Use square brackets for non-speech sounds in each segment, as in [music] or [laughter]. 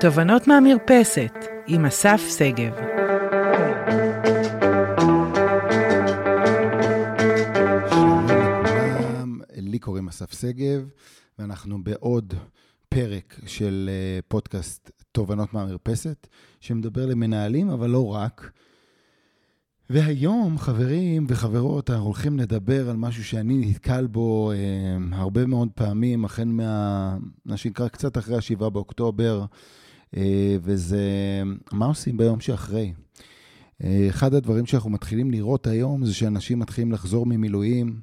תובנות מהמרפסת עם אסף שגב. שלום לי קוראים אסף שגב, ואנחנו בעוד פרק של אה, פודקאסט תובנות מהמרפסת, שמדבר למנהלים, אבל לא רק. והיום, חברים וחברות, אנחנו הולכים לדבר על משהו שאני נתקל בו אה, הרבה מאוד פעמים, החל מה... מה שנקרא קצת אחרי ה-7 באוקטובר, וזה מה עושים ביום שאחרי. אה, אחד הדברים שאנחנו מתחילים לראות היום זה שאנשים מתחילים לחזור ממילואים,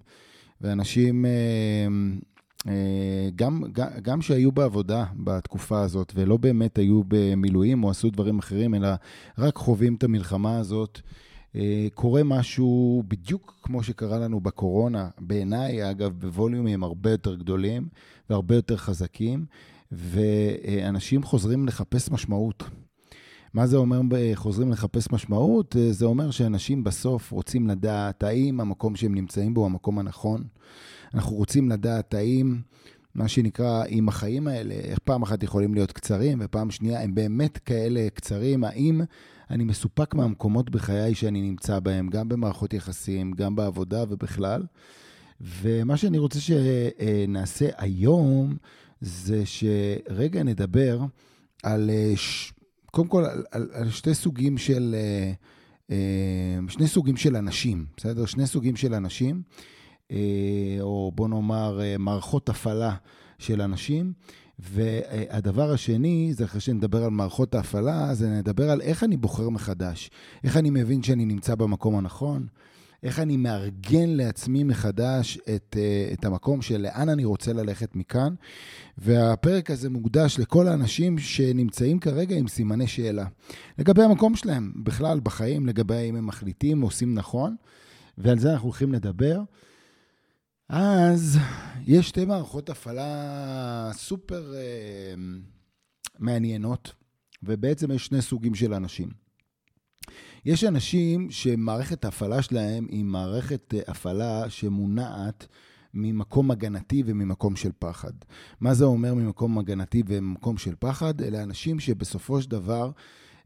ואנשים, אה, אה, גם, גם, שהיו בעבודה בתקופה הזאת, ולא באמת היו במילואים או עשו דברים אחרים, אלא רק חווים את המלחמה הזאת, אה, קורה משהו בדיוק כמו שקרה לנו בקורונה, בעיניי, אגב, בווליומים הרבה יותר גדולים והרבה יותר חזקים, ואנשים חוזרים לחפש משמעות. מה זה אומר חוזרים לחפש משמעות? אה, זה אומר שאנשים בסוף רוצים לדעת האם המקום שהם נמצאים בו הוא המקום הנכון. אנחנו רוצים לדעת האם, מה שנקרא, אם החיים האלה, איך פעם אחת יכולים להיות קצרים, ופעם שנייה הם באמת כאלה קצרים, האם אני מסופק מהמקומות בחיי שאני נמצא בהם, גם במערכות יחסים, גם בעבודה ובכלל. ומה שאני רוצה שנעשה היום, זה שרגע נדבר על, אה, קודם כל, על, על, על שתי סוגים של, אה, אה, שני סוגים של אנשים, בסדר? שני סוגים של אנשים, או בוא נאמר מערכות הפעלה של אנשים. והדבר השני, זה אחרי שנדבר על מערכות ההפעלה, זה נדבר על איך אני בוחר מחדש. איך אני מבין שאני נמצא במקום הנכון, איך אני מארגן לעצמי מחדש את, אה, את המקום של לאן אני רוצה ללכת מכאן. והפרק הזה מוקדש לכל האנשים שנמצאים כרגע עם סימני שאלה. לגבי המקום שלהם בכלל בחיים, לגבי האם הם מחליטים, עושים נכון, ועל זה אנחנו הולכים לדבר. אז יש שתי מערכות הפעלה סופר אה, מעניינות, ובעצם יש שני סוגים של אנשים. יש אנשים שמערכת ההפעלה שלהם היא מערכת אה, הפעלה שמונעת ממקום הגנתי וממקום של פחד. מה זה אומר ממקום הגנתי וממקום של פחד? אלה אנשים שבסופו של דבר,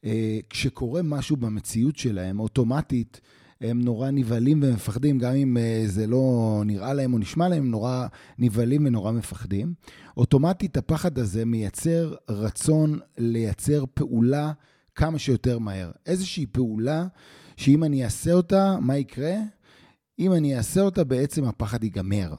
אה, כשקורה משהו במציאות שלהם, אוטומטית, הם נורא נבהלים ומפחדים, גם אם אה, זה לא נראה להם או נשמע להם, הם נורא נבהלים ונורא מפחדים. אוטומטית הפחד הזה מייצר רצון לייצר פעולה כמה שיותר מהר. איזושהי פעולה שאם אני אעשה אותה, מה יקרה? אם אני אעשה אותה, בעצם הפחד ייגמר.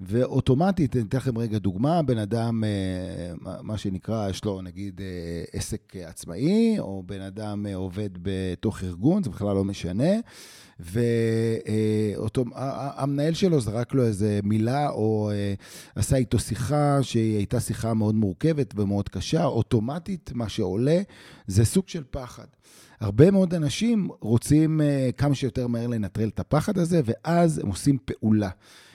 ואוטומטית, אני אתן לכם רגע דוגמה, בן אדם, אה, מה שנקרא, יש לו נגיד אה, עסק עצמאי, או בן אדם אה, עובד בתוך ארגון, זה בכלל לא משנה, והמנהל שלו זרק לו איזה מילה, או עשה איתו שיחה שהיא הייתה שיחה מאוד מורכבת ומאוד קשה, אוטומטית מה שעולה זה סוג של פחד. הרבה מאוד אנשים רוצים כמה שיותר מהר לנטרל את הפחד הזה, ואז הם עושים פעולה.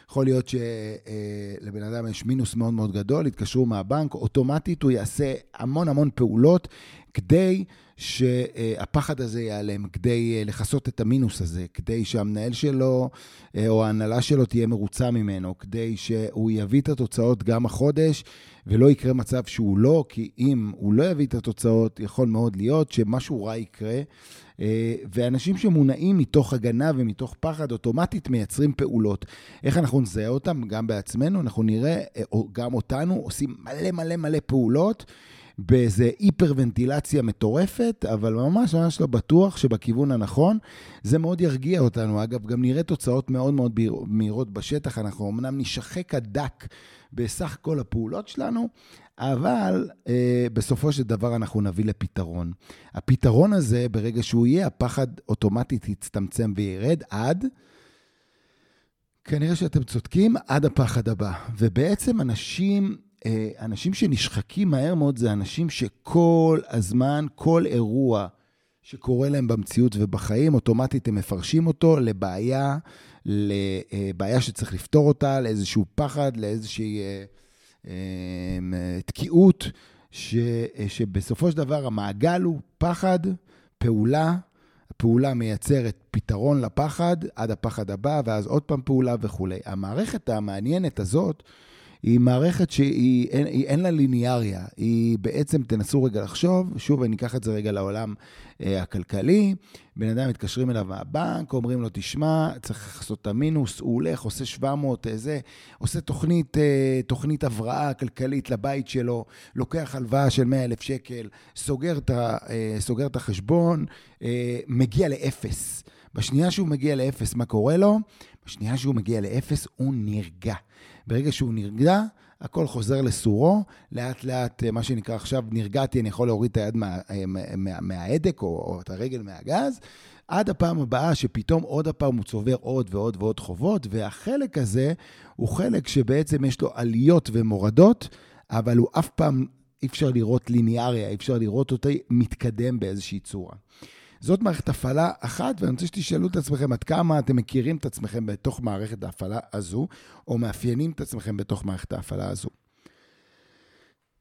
יכול להיות שלבן אדם יש מינוס מאוד מאוד גדול, יתקשרו מהבנק, אוטומטית הוא יעשה המון המון פעולות כדי שהפחד הזה ייעלם, כדי אה, לכסות את המינוס הזה, כדי שהמנהל שלו אה, או ההנהלה שלו תהיה מרוצה ממנו, כדי שהוא יביא את התוצאות גם החודש, ולא יקרה מצב שהוא לא, כי אם הוא לא יביא את התוצאות, יכול מאוד להיות שמשהו רע יקרה. אה, ואנשים שמונעים מתוך הגנה ומתוך פחד, אוטומטית מייצרים פעולות. איך אנחנו נזהה אותם? גם בעצמנו, אנחנו נראה, גם אותנו, עושים מלא מלא מלא פעולות. באיזה היפרוונטילציה מטורפת, אבל ממש ממש לא בטוח שבכיוון הנכון. זה מאוד ירגיע אותנו. אגב, גם נראה תוצאות מאוד מאוד מהירות בשטח. אנחנו אמנם נשחק הדק בסך כל הפעולות שלנו, אבל אה, בסופו של דבר אנחנו נביא לפתרון. הפתרון הזה, ברגע שהוא יהיה, הפחד אוטומטית יצטמצם וירד עד... כנראה שאתם צודקים, עד הפחד הבא. ובעצם אנשים אנשים שנשחקים מהר מאוד זה אנשים שכל הזמן, כל אירוע שקורה להם במציאות ובחיים, אוטומטית הם מפרשים אותו לבעיה, לבעיה שצריך לפתור אותה, לאיזשהו פחד, לאיזושהי אה, אה, תקיעות, ש, שבסופו של דבר המעגל הוא פחד, פעולה, הפעולה מייצרת פתרון לפחד, עד הפחד הבא, ואז עוד פעם פעולה וכולי. המערכת המעניינת הזאת, היא מערכת שהיא אין, אין לה ליניאריה. היא בעצם, תנסו רגע לחשוב, שוב, אני אקח את זה רגע לעולם אה, הכלכלי. בן אדם מתקשרים אליו מהבנק, אומרים לו, תשמע, צריך לעשות את המינוס, הוא הולך, עושה 700, אה, זה, עושה תוכנית, אה, תוכנית הבראה כלכלית לבית שלו, לוקח הלוואה של 100 אלף שקל, סוגר את, ה, אה, סוגר את החשבון, אה, מגיע לאפס. בשנייה שהוא מגיע לאפס, מה קורה לו? בשנייה שהוא מגיע לאפס, הוא נרגע. ברגע שהוא נרגע, הכל חוזר לסורו, לאט לאט, אה, מה שנקרא עכשיו, נרגעתי, אני יכול להוריד את היד מה, אה, מה, מההדק או, או את הרגל מהגז, עד הפעם הבאה שפתאום עוד הפעם הוא צובר עוד ועוד ועוד חובות, והחלק הזה הוא חלק שבעצם יש לו עליות ומורדות, אבל הוא אף פעם, אי אפשר לראות ליניאריה, אי אפשר לראות אותה מתקדם באיזושהי צורה. זאת מערכת הפעלה אחת, ואני רוצה שתשאלו את עצמכם עד כמה אתם מכירים את עצמכם בתוך מערכת ההפעלה הזו, או מאפיינים את עצמכם בתוך מערכת ההפעלה הזו.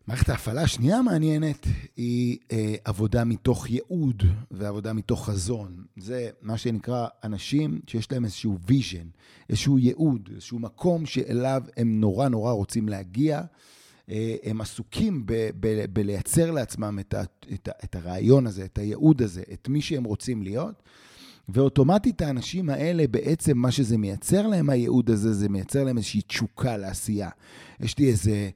מערכת ההפעלה השנייה המעניינת היא אה, עבודה מתוך ייעוד ועבודה מתוך חזון. זה מה שנקרא אנשים שיש להם איזשהו vision, איזשהו ייעוד, איזשהו מקום שאליו הם נורא נורא רוצים להגיע. אה, הם עסוקים ב- ב- בלייצר לעצמם את, ה- את, ה- את הרעיון הזה, את הייעוד הזה, את מי שהם רוצים להיות. ואוטומטית האנשים האלה, בעצם מה שזה מייצר להם, הייעוד הזה, זה מייצר להם איזושהי תשוקה לעשייה. יש לי איזה,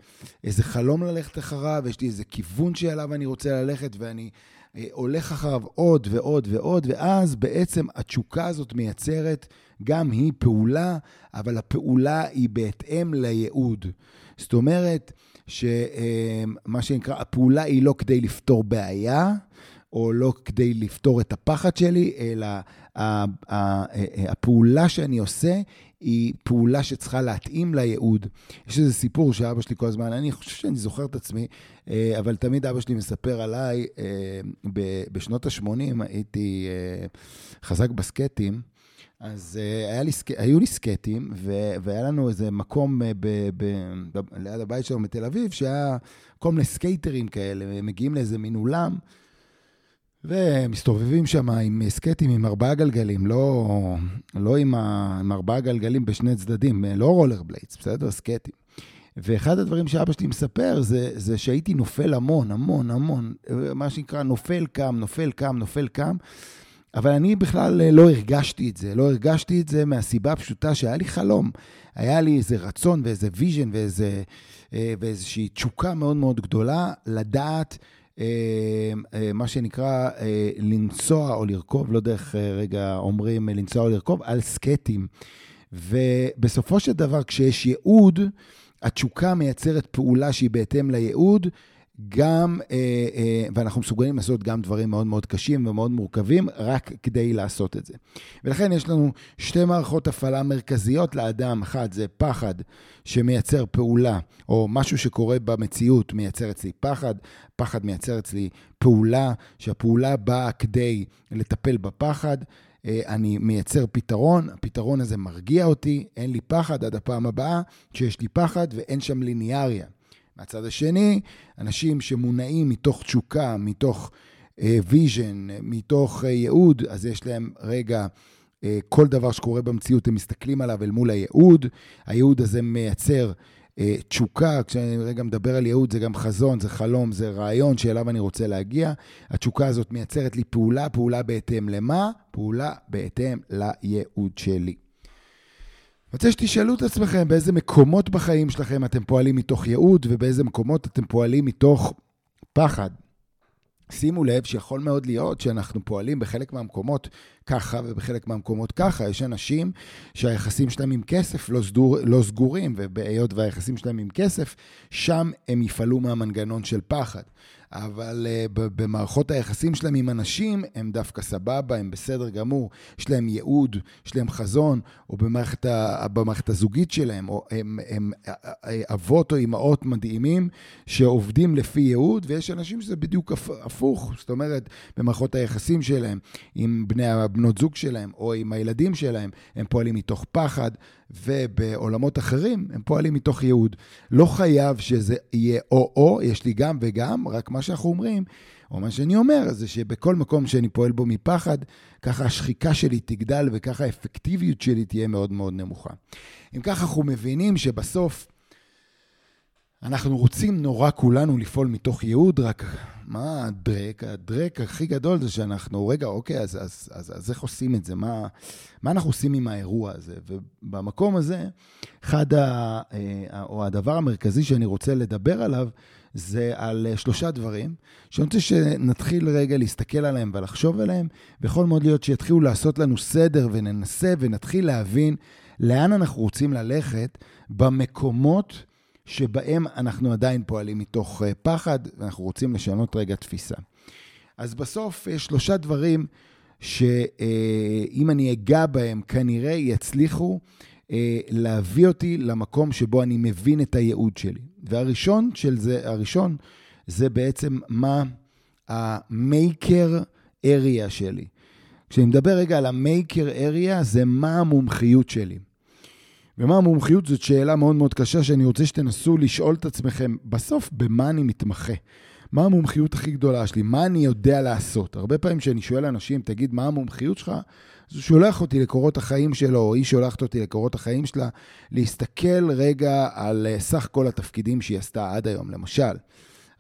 איזה חלום ללכת אחריו, יש לי איזה כיוון שאליו אני רוצה ללכת, ואני אה, הולך אחריו עוד ועוד ועוד, ואז בעצם התשוקה הזאת מייצרת גם היא פעולה, אבל הפעולה היא בהתאם לייעוד. זאת אומרת, שמה שנקרא, הפעולה היא לא כדי לפתור בעיה, או לא כדי לפתור את הפחד שלי, אלא הפעולה שאני עושה היא פעולה שצריכה להתאים לייעוד. יש איזה סיפור שאבא שלי כל הזמן, אני חושב שאני זוכר את עצמי, אה, אבל תמיד אבא שלי מספר עליי, אה, בשנות ה-80 הייתי אה, חזק בסקטים. אז היה לי, היו לי סקטים, והיה לנו איזה מקום ב, ב, ב, ליד הבית שלנו בתל אביב, שהיה כל מיני skaterים כאלה, מגיעים לאיזה מין אולם, ומסתובבים שם עם סקטים עם ארבעה גלגלים, לא, לא עם, ה, עם ארבעה גלגלים בשני צדדים, לא רולר בליידס, בסדר? סקטים. ואחד הדברים שאבא שלי מספר זה, זה שהייתי נופל המון, המון, המון, מה שנקרא נופל קם, נופל קם, נופל קם. אבל אני בכלל לא הרגשתי את זה. לא הרגשתי את זה מהסיבה הפשוטה שהיה לי חלום. היה לי איזה רצון ואיזה vision ואיזה, אה, ואיזושהי תשוקה מאוד מאוד גדולה לדעת אה, אה, מה שנקרא לנסוע או לרכוב, לא יודע איך רגע אומרים לנסוע או לרכוב, על סקטים. ובסופו של דבר, כשיש ייעוד, התשוקה מייצרת פעולה שהיא בהתאם לייעוד, גם, אה, אה, ואנחנו מסוגלים לעשות גם דברים מאוד מאוד קשים ומאוד מורכבים, רק כדי לעשות את זה. ולכן יש לנו שתי מערכות הפעלה מרכזיות לאדם. אחת זה פחד שמייצר פעולה, או משהו שקורה במציאות מייצר אצלי פחד, פחד מייצר אצלי פעולה, שהפעולה באה כדי לטפל בפחד. אה, אני מייצר פתרון, הפתרון הזה מרגיע אותי, אין לי פחד עד הפעם הבאה שיש לי פחד ואין שם ליניאריה. מהצד השני, אנשים שמונעים מתוך תשוקה, מתוך vision, uh, מתוך uh, ייעוד, אז יש להם רגע, uh, כל דבר שקורה במציאות, הם מסתכלים עליו אל מול הייעוד. הייעוד הזה מייצר uh, תשוקה, כשאני רגע מדבר על ייעוד, זה גם חזון, זה חלום, זה רעיון שאליו אני רוצה להגיע. התשוקה הזאת מייצרת לי פעולה, פעולה בהתאם למה? פעולה בהתאם לייעוד שלי. רוצה שתשאלו את עצמכם באיזה מקומות בחיים שלכם אתם פועלים מתוך ייעוד ובאיזה מקומות אתם פועלים מתוך פחד. שימו לב שיכול מאוד להיות שאנחנו פועלים בחלק מהמקומות ככה ובחלק מהמקומות ככה. יש אנשים שהיחסים שלהם עם כסף לא, סדור, לא סגורים, ובהיות והיחסים שלהם עם כסף, שם הם יפעלו מהמנגנון של פחד. אבל uh, במערכות היחסים שלהם עם אנשים, הם דווקא סבבה, הם בסדר גמור, יש להם ייעוד, יש להם חזון, או במערכת, ה, במערכת הזוגית שלהם, או הם, הם אה, אבות או אימהות מדהימים שעובדים לפי ייעוד, ויש אנשים שזה בדיוק הפוך, זאת אומרת, במערכות היחסים שלהם עם בני הבנות זוג שלהם, או עם הילדים שלהם, הם פועלים מתוך פחד, ובעולמות אחרים הם פועלים מתוך ייעוד. לא חייב שזה יהיה או-או, יש לי גם וגם, רק מה שאנחנו אומרים, או מה שאני אומר, זה שבכל מקום שאני פועל בו מפחד, ככה השחיקה שלי תגדל וככה האפקטיביות שלי תהיה מאוד מאוד נמוכה. אם ככה אנחנו מבינים שבסוף אנחנו רוצים נורא כולנו לפעול מתוך ייעוד, רק מה הדרק? הדרק הכי גדול זה שאנחנו, רגע, אוקיי, אז, אז, אז, אז איך עושים את זה? מה, מה אנחנו עושים עם האירוע הזה? ובמקום הזה, אחד ה... אה, או הדבר המרכזי שאני רוצה לדבר עליו, זה על שלושה דברים, שאני רוצה שנתחיל רגע להסתכל עליהם ולחשוב עליהם, ויכול מאוד להיות שיתחילו לעשות לנו סדר וננסה ונתחיל להבין לאן אנחנו רוצים ללכת במקומות שבהם אנחנו עדיין פועלים מתוך אה, פחד, ואנחנו רוצים לשנות רגע תפיסה. אז בסוף יש שלושה דברים שאם אני אגע בהם, כנראה יצליחו אה, להביא אותי למקום שבו אני מבין את הייעוד שלי. והראשון של זה, הראשון, זה בעצם מה ה-maker area שלי. כשאני מדבר רגע על ה-maker area, זה מה המומחיות שלי. ומה המומחיות זאת שאלה מאוד מאוד קשה שאני רוצה שתנסו לשאול את עצמכם, בסוף במה אני מתמחה? מה המומחיות הכי גדולה שלי? מה אני יודע לעשות? הרבה פעמים כשאני שואל אנשים, תגיד, מה המומחיות שלך? אז הוא שולח אותי לקורות החיים שלו, או היא שולחת אותי לקורות החיים שלה, להסתכל רגע על אה, סך כל התפקידים שהיא עשתה עד היום, למשל.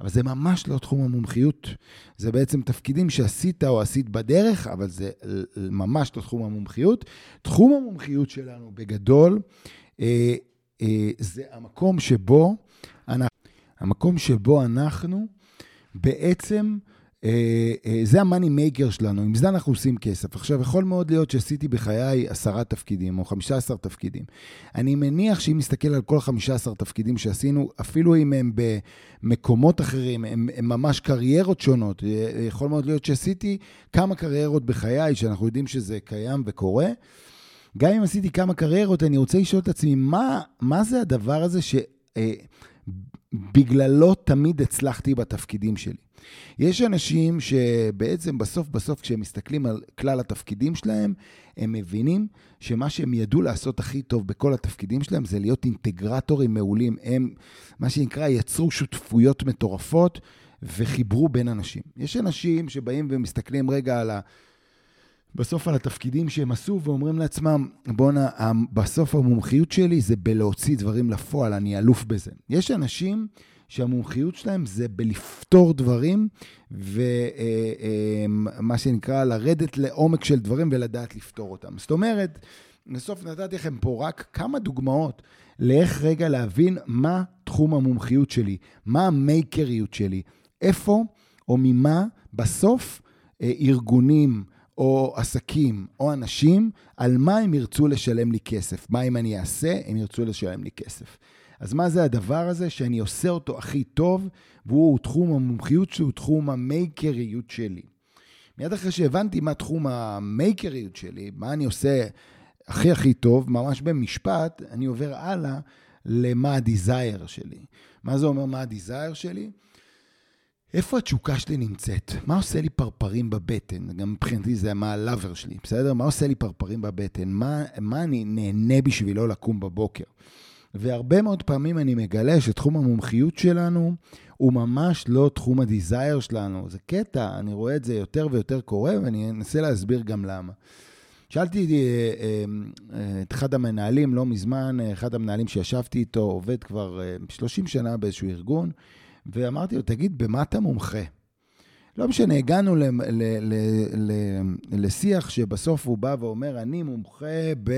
אבל זה ממש לא תחום המומחיות. זה בעצם תפקידים שעשית או עשית בדרך, אבל זה ממש לא תחום המומחיות. תחום המומחיות שלנו בגדול, אה, אה, זה המקום שבו, אנחנו, המקום שבו אנחנו בעצם זה המאני מייקר שלנו, עם זה אנחנו עושים כסף. עכשיו, יכול מאוד להיות שעשיתי בחיי עשרה תפקידים או חמישה עשר תפקידים. אני מניח שאם נסתכל על כל חמישה עשר תפקידים שעשינו, אפילו אם הם במקומות אחרים, הם, הם ממש קריירות שונות, אה, יכול מאוד להיות שעשיתי כמה קריירות בחיי, שאנחנו יודעים שזה קיים וקורה. גם אם עשיתי כמה קריירות, אני רוצה לשאול את עצמי, מה, מה זה הדבר הזה שבגללו תמיד הצלחתי בתפקידים שלי? יש אנשים שבעצם בסוף בסוף כשהם מסתכלים על כלל התפקידים שלהם, הם מבינים שמה שהם ידעו לעשות הכי טוב בכל התפקידים שלהם זה להיות אינטגרטורים מעולים. הם, מה שנקרא, יצרו שותפויות מטורפות וחיברו בין אנשים. יש אנשים שבאים ומסתכלים רגע על ה... בסוף על התפקידים שהם עשו ואומרים לעצמם, בואנה, בסוף המומחיות שלי זה בלהוציא דברים לפועל, אני אלוף בזה. יש אנשים שהמומחיות שלהם זה בלפתור דברים, ומה אה, אה, שנקרא, לרדת לעומק של דברים ולדעת לפתור אותם. זאת אומרת, בסוף נתתי לכם פה רק כמה דוגמאות לאיך רגע להבין מה תחום המומחיות שלי, מה המייקריות שלי, איפה או ממה בסוף אה, ארגונים, או עסקים או אנשים, על מה הם ירצו לשלם לי כסף. מה אם אני אעשה, הם ירצו לשלם לי כסף. אז מה זה הדבר הזה שאני עושה אותו הכי טוב, והוא תחום המומחיות שלי, הוא תחום המייקריות שלי. מיד אחרי שהבנתי מה תחום המייקריות שלי, מה אני עושה הכי הכי טוב, ממש במשפט, אני עובר הלאה למה הדיזייר שלי. מה זה אומר מה הדיזייר שלי? איפה התשוקה שלי נמצאת? מה עושה לי פרפרים בבטן? גם מבחינתי זה מה הלאבר שלי, בסדר? מה עושה לי פרפרים בבטן? מה, מה אני נהנה בשבילו לקום בבוקר? והרבה מאוד פעמים אני מגלה שתחום המומחיות שלנו הוא ממש לא תחום הדיזייר שלנו. זה קטע, אני רואה את זה יותר ויותר קורה, ואני אנסה להסביר גם למה. שאלתי אה, אה, את אחד המנהלים לא מזמן, אחד המנהלים שישבתי איתו, עובד כבר 30 אה, שנה באיזשהו ארגון, ואמרתי לו, תגיד, במה אתה מומחה? לא משנה, הגענו ל, ל, ל, ל, לשיח שבסוף הוא בא ואומר, אני מומחה ב...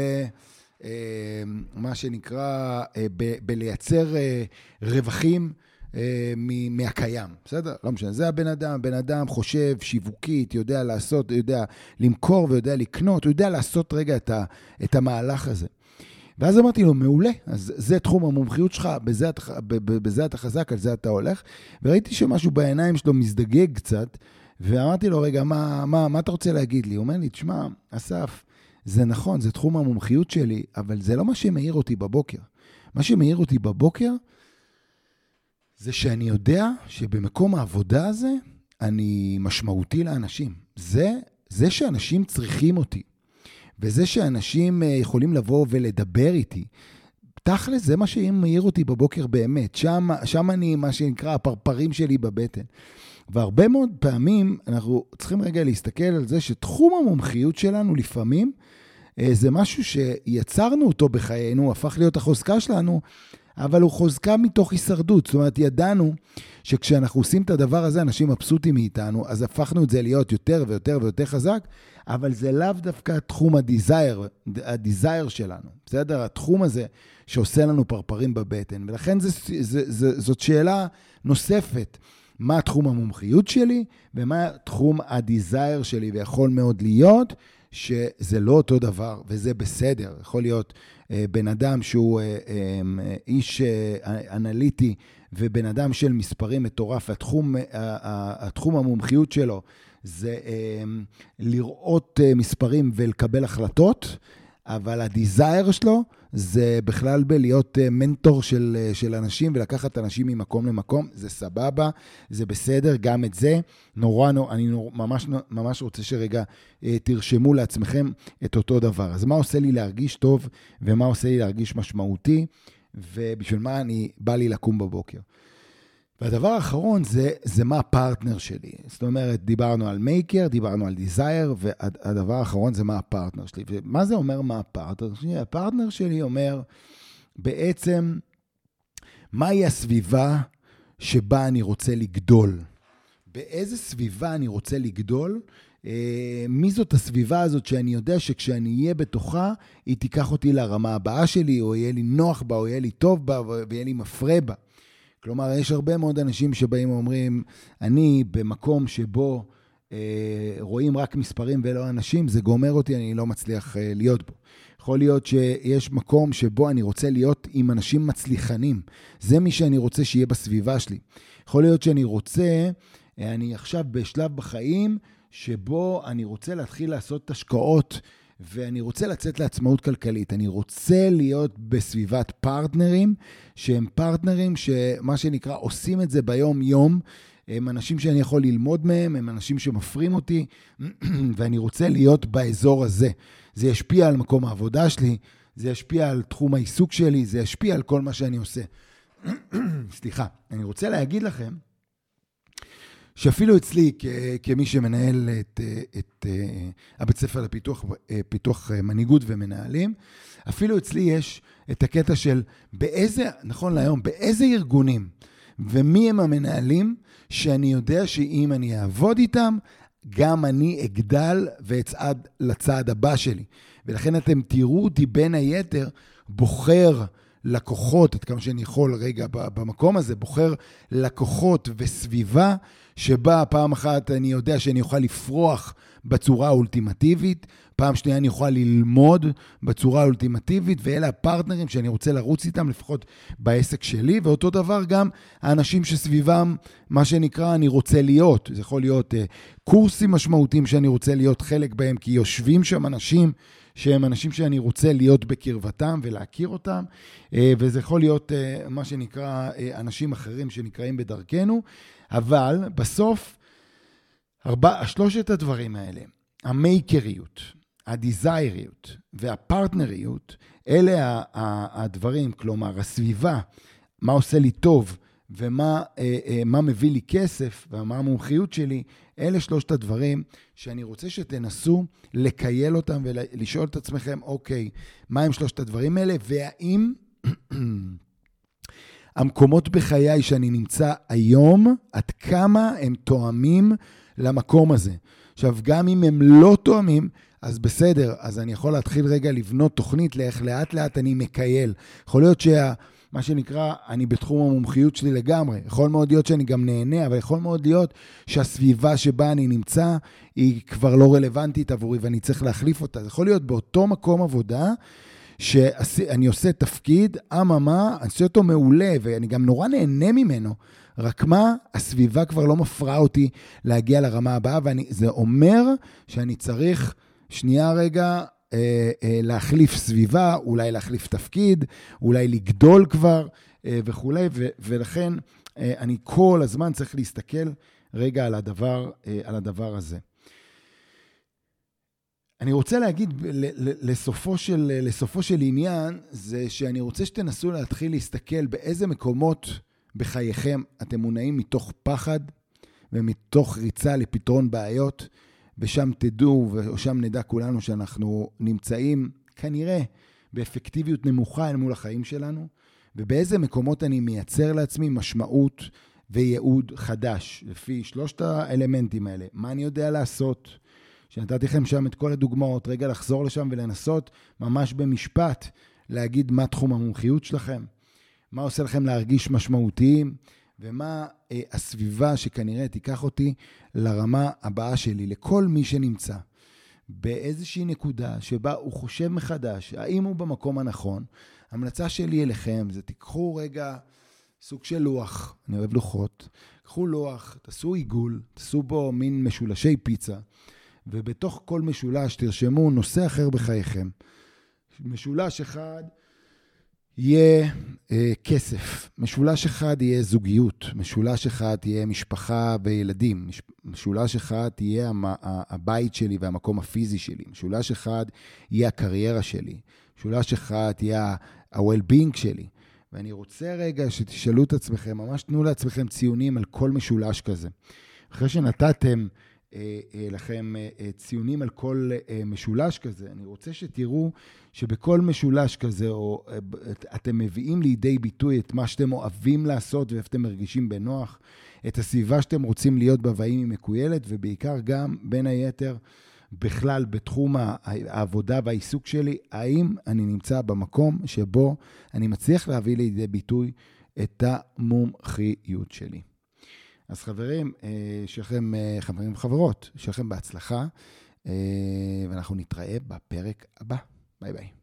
אה, מה שנקרא, אה, בלייצר אה, רווחים מהקיים, בסדר? לא משנה, זה הבן אדם, הבן אדם חושב שיווקית, יודע לעשות, יודע למכור ויודע לקנות, הוא יודע לעשות רגע את, ה, את המהלך הזה. ואז אמרתי לו, מעולה, אז זה תחום המומחיות שלך, בזה אתה, בזה אתה חזק, על זה אתה הולך. וראיתי שמשהו בעיניים שלו מזדגג קצת, ואמרתי לו, רגע, מה, מה, מה אתה רוצה להגיד לי? הוא אומר לי, תשמע, אסף, זה נכון, זה תחום המומחיות שלי, אבל זה לא מה שמאיר אותי בבוקר. מה שמאיר אותי בבוקר זה שאני יודע שבמקום העבודה הזה אני משמעותי לאנשים. זה, זה שאנשים צריכים אותי, וזה שאנשים אה, יכולים לבוא ולדבר איתי, תכל'ס, זה מה שמאיר אותי בבוקר באמת. שם, שם אני, מה שנקרא, הפרפרים שלי בבטן. והרבה מאוד פעמים אנחנו צריכים רגע להסתכל על זה שתחום המומחיות שלנו לפעמים אה, זה משהו שיצרנו אותו בחיינו, הפך להיות החוזקה שלנו, אבל הוא חוזקה מתוך הישרדות. זאת אומרת, ידענו שכשאנחנו עושים את הדבר הזה, אנשים מבסוטים מאיתנו, אז הפכנו את זה להיות יותר ויותר ויותר חזק, אבל זה לאו דווקא תחום ה desire, ה desire שלנו, בסדר? התחום הזה שעושה לנו פרפרים בבטן. ולכן זה, זה, זה, זאת שאלה נוספת. מה תחום המומחיות שלי ומה תחום ה desire שלי, ויכול מאוד להיות שזה לא אותו דבר, וזה בסדר. יכול להיות אה, בן אדם שהוא אה, אה, איש אה, אנליטי ובן אדם של מספרים מטורף, התחום, אה, התחום המומחיות שלו זה אה, לראות אה, מספרים ולקבל החלטות, אבל הדיזייר שלו זה בכלל בלהיות אה, מנטור של, אה, של אנשים ולקחת אנשים ממקום למקום, זה סבבה, זה בסדר, גם את זה. נורא, נורא, אני נורא, ממש, ממש רוצה שרגע אה, תרשמו לעצמכם את אותו דבר. אז מה עושה לי להרגיש טוב ומה עושה לי להרגיש משמעותי, ובשביל מה אני, בא לי לקום בבוקר. והדבר האחרון זה, זה מה הפרטנר שלי. זאת אומרת, דיברנו על maker, דיברנו על desire, והדבר האחרון זה מה הפרטנר שלי. ומה זה אומר מה הפרטנר שלי? הפרטנר שלי אומר, בעצם, מהי הסביבה שבה אני רוצה לגדול? באיזה סביבה אני רוצה לגדול? אה, מי זאת הסביבה הזאת שאני יודע שכשאני אהיה בתוכה, היא תיקח אותי לרמה הבאה שלי, או יהיה לי נוח בה, או יהיה לי טוב בה, ויהיה לי מפרה בה. כלומר, יש הרבה מאוד אנשים שבאים ואומרים, אני במקום שבו אה, רואים רק מספרים ולא אנשים, זה גומר אותי, אני לא מצליח אה, להיות בו. יכול להיות שיש מקום שבו אני רוצה להיות עם אנשים מצליחנים. זה מי שאני רוצה שיהיה בסביבה שלי. יכול להיות שאני רוצה, אה, אני עכשיו בשלב בחיים שבו אני רוצה להתחיל לעשות השקעות ואני רוצה לצאת לעצמאות כלכלית. אני רוצה להיות בסביבת פרטנרים, שהם פרטנרים שמה שנקרא עושים את זה ביום-יום. הם אנשים שאני יכול ללמוד מהם, הם אנשים שמפרים אותי, [clears throat] ואני רוצה להיות באזור הזה. זה ישפיע על מקום העבודה שלי, זה ישפיע על תחום העיסוק שלי, זה ישפיע על כל מה שאני עושה. [clears throat] סליחה, אני רוצה להגיד לכם שאפילו אצלי, כמי שמנהל את, את אה, הבית ספר לפיתוח אה, אה, מנהיגות ומנהלים, אפילו אצלי יש את הקטע של באיזה, נכון להיום, באיזה ארגונים ומי הם המנהלים שאני יודע שאם אני אעבוד איתם, גם אני אגדל ואצעד לצעד הבא שלי. ולכן אתם תראו אותי בין היתר בוחר לקוחות, עד כמה שאני יכול רגע במקום הזה, בוחר לקוחות וסביבה שבה פעם אחת אני יודע שאני אוכל לפרוח בצורה האולטימטיבית, פעם שנייה אני אוכל ללמוד בצורה האולטימטיבית, ואלה הפרטנרים שאני רוצה לרוץ איתם, לפחות בעסק שלי, ואותו דבר גם האנשים שסביבם, מה שנקרא, אני רוצה להיות. זה יכול להיות uh, קורסים משמעותיים שאני רוצה להיות חלק בהם, כי יושבים שם אנשים שהם אנשים שאני רוצה להיות בקרבתם ולהכיר אותם, אה, וזה יכול להיות אה, מה שנקרא אנשים אחרים שנקראים בדרכנו. אבל בסוף, ארבע, שלושת הדברים האלה, המייקריות, הדיזייריות והפרטנריות, אלה הדברים, כלומר, הסביבה, מה עושה לי טוב ומה אה, אה, מביא לי כסף ומה המומחיות שלי, אלה שלושת הדברים שאני רוצה שתנסו לקייל אותם ולשאול את עצמכם, אוקיי, מה הם שלושת הדברים האלה, והאם [clears throat] המקומות בחיי שאני נמצא היום, עד כמה הם תואמים למקום הזה. עכשיו, גם אם הם לא תואמים, אז בסדר, אז אני יכול להתחיל רגע לבנות תוכנית לאיך לאט לאט אני מקייל. יכול להיות שה... מה שנקרא, אני בתחום המומחיות שלי לגמרי. יכול מאוד להיות שאני גם נהנה, אבל יכול מאוד להיות שהסביבה שבה אני נמצא היא כבר לא רלוונטית עבורי ואני צריך להחליף אותה. זה יכול להיות באותו מקום עבודה שאני עושה תפקיד, אממה, אני עושה אותו מעולה, ואני גם נורא נהנה ממנו. רק מה, הסביבה כבר לא מפרה אותי להגיע לרמה הבאה, וזה אומר שאני צריך, שנייה רגע, אה, אה, להחליף סביבה, אולי להחליף תפקיד, אולי לגדול כבר אה, וכולי, ולכן אני כל הזמן צריך להסתכל רגע על הדבר, על הדבר הזה. אני רוצה להגיד לסופו של, לסופו של עניין, זה שאני רוצה שתנסו להתחיל להסתכל באיזה מקומות בחייכם אתם מונעים מתוך פחד ומתוך ריצה לפתרון בעיות, ושם תדעו, ושם נדע כולנו שאנחנו נמצאים כנראה באפקטיביות נמוכה אל מול החיים שלנו, ובאיזה מקומות אני מייצר לעצמי משמעות וייעוד חדש, לפי שלושת האלמנטים האלה. מה אני יודע לעשות? שנתתי לכם שם את כל הדוגמאות, רגע לחזור לשם ולנסות ממש במשפט להגיד מה תחום המומחיות שלכם, מה עושה לכם להרגיש משמעותיים, ומה אה, הסביבה שכנראה תיקח אותי לרמה הבאה שלי, לכל מי שנמצא באיזושהי נקודה שבה הוא חושב מחדש, האם הוא במקום הנכון. המלצה שלי אליכם זה תיקחו רגע סוג של לוח, אני אוהב לוחות, קחו לוח, תעשו עיגול, תעשו בו מין משולשי פיצה, ובתוך כל משולש תרשמו נושא אחר בחייכם. משולש אחד יהיה אה, כסף, משולש אחד יהיה זוגיות, משולש אחד תהיה משפחה וילדים, מש, משולש אחד תהיה המ, הבית שלי והמקום הפיזי שלי, משולש אחד יהיה הקריירה שלי, משולש אחד תהיה ה-well-being שלי. ואני רוצה רגע שתשאלו את עצמכם, ממש תנו לעצמכם ציונים על כל משולש כזה. אחרי שנתתם לכם אה, ציונים על כל משולש כזה. אני רוצה שתראו שבכל משולש כזה, או אתם מביאים לידי ביטוי את מה שאתם אוהבים לעשות ואיפה אתם מרגישים בנוח, את הסביבה שאתם רוצים להיות בה והאם היא מקוילת, ובעיקר גם, בין היתר, בכלל בתחום העבודה והעיסוק שלי, האם אני נמצא במקום שבו אני מצליח להביא לידי ביטוי את המומחיות שלי. אז חברים, אה, שיהיה לכם, אה, חברים וחברות, שיהיה לכם בהצלחה, אה, ואנחנו נתראה בפרק הבא. ביי ביי.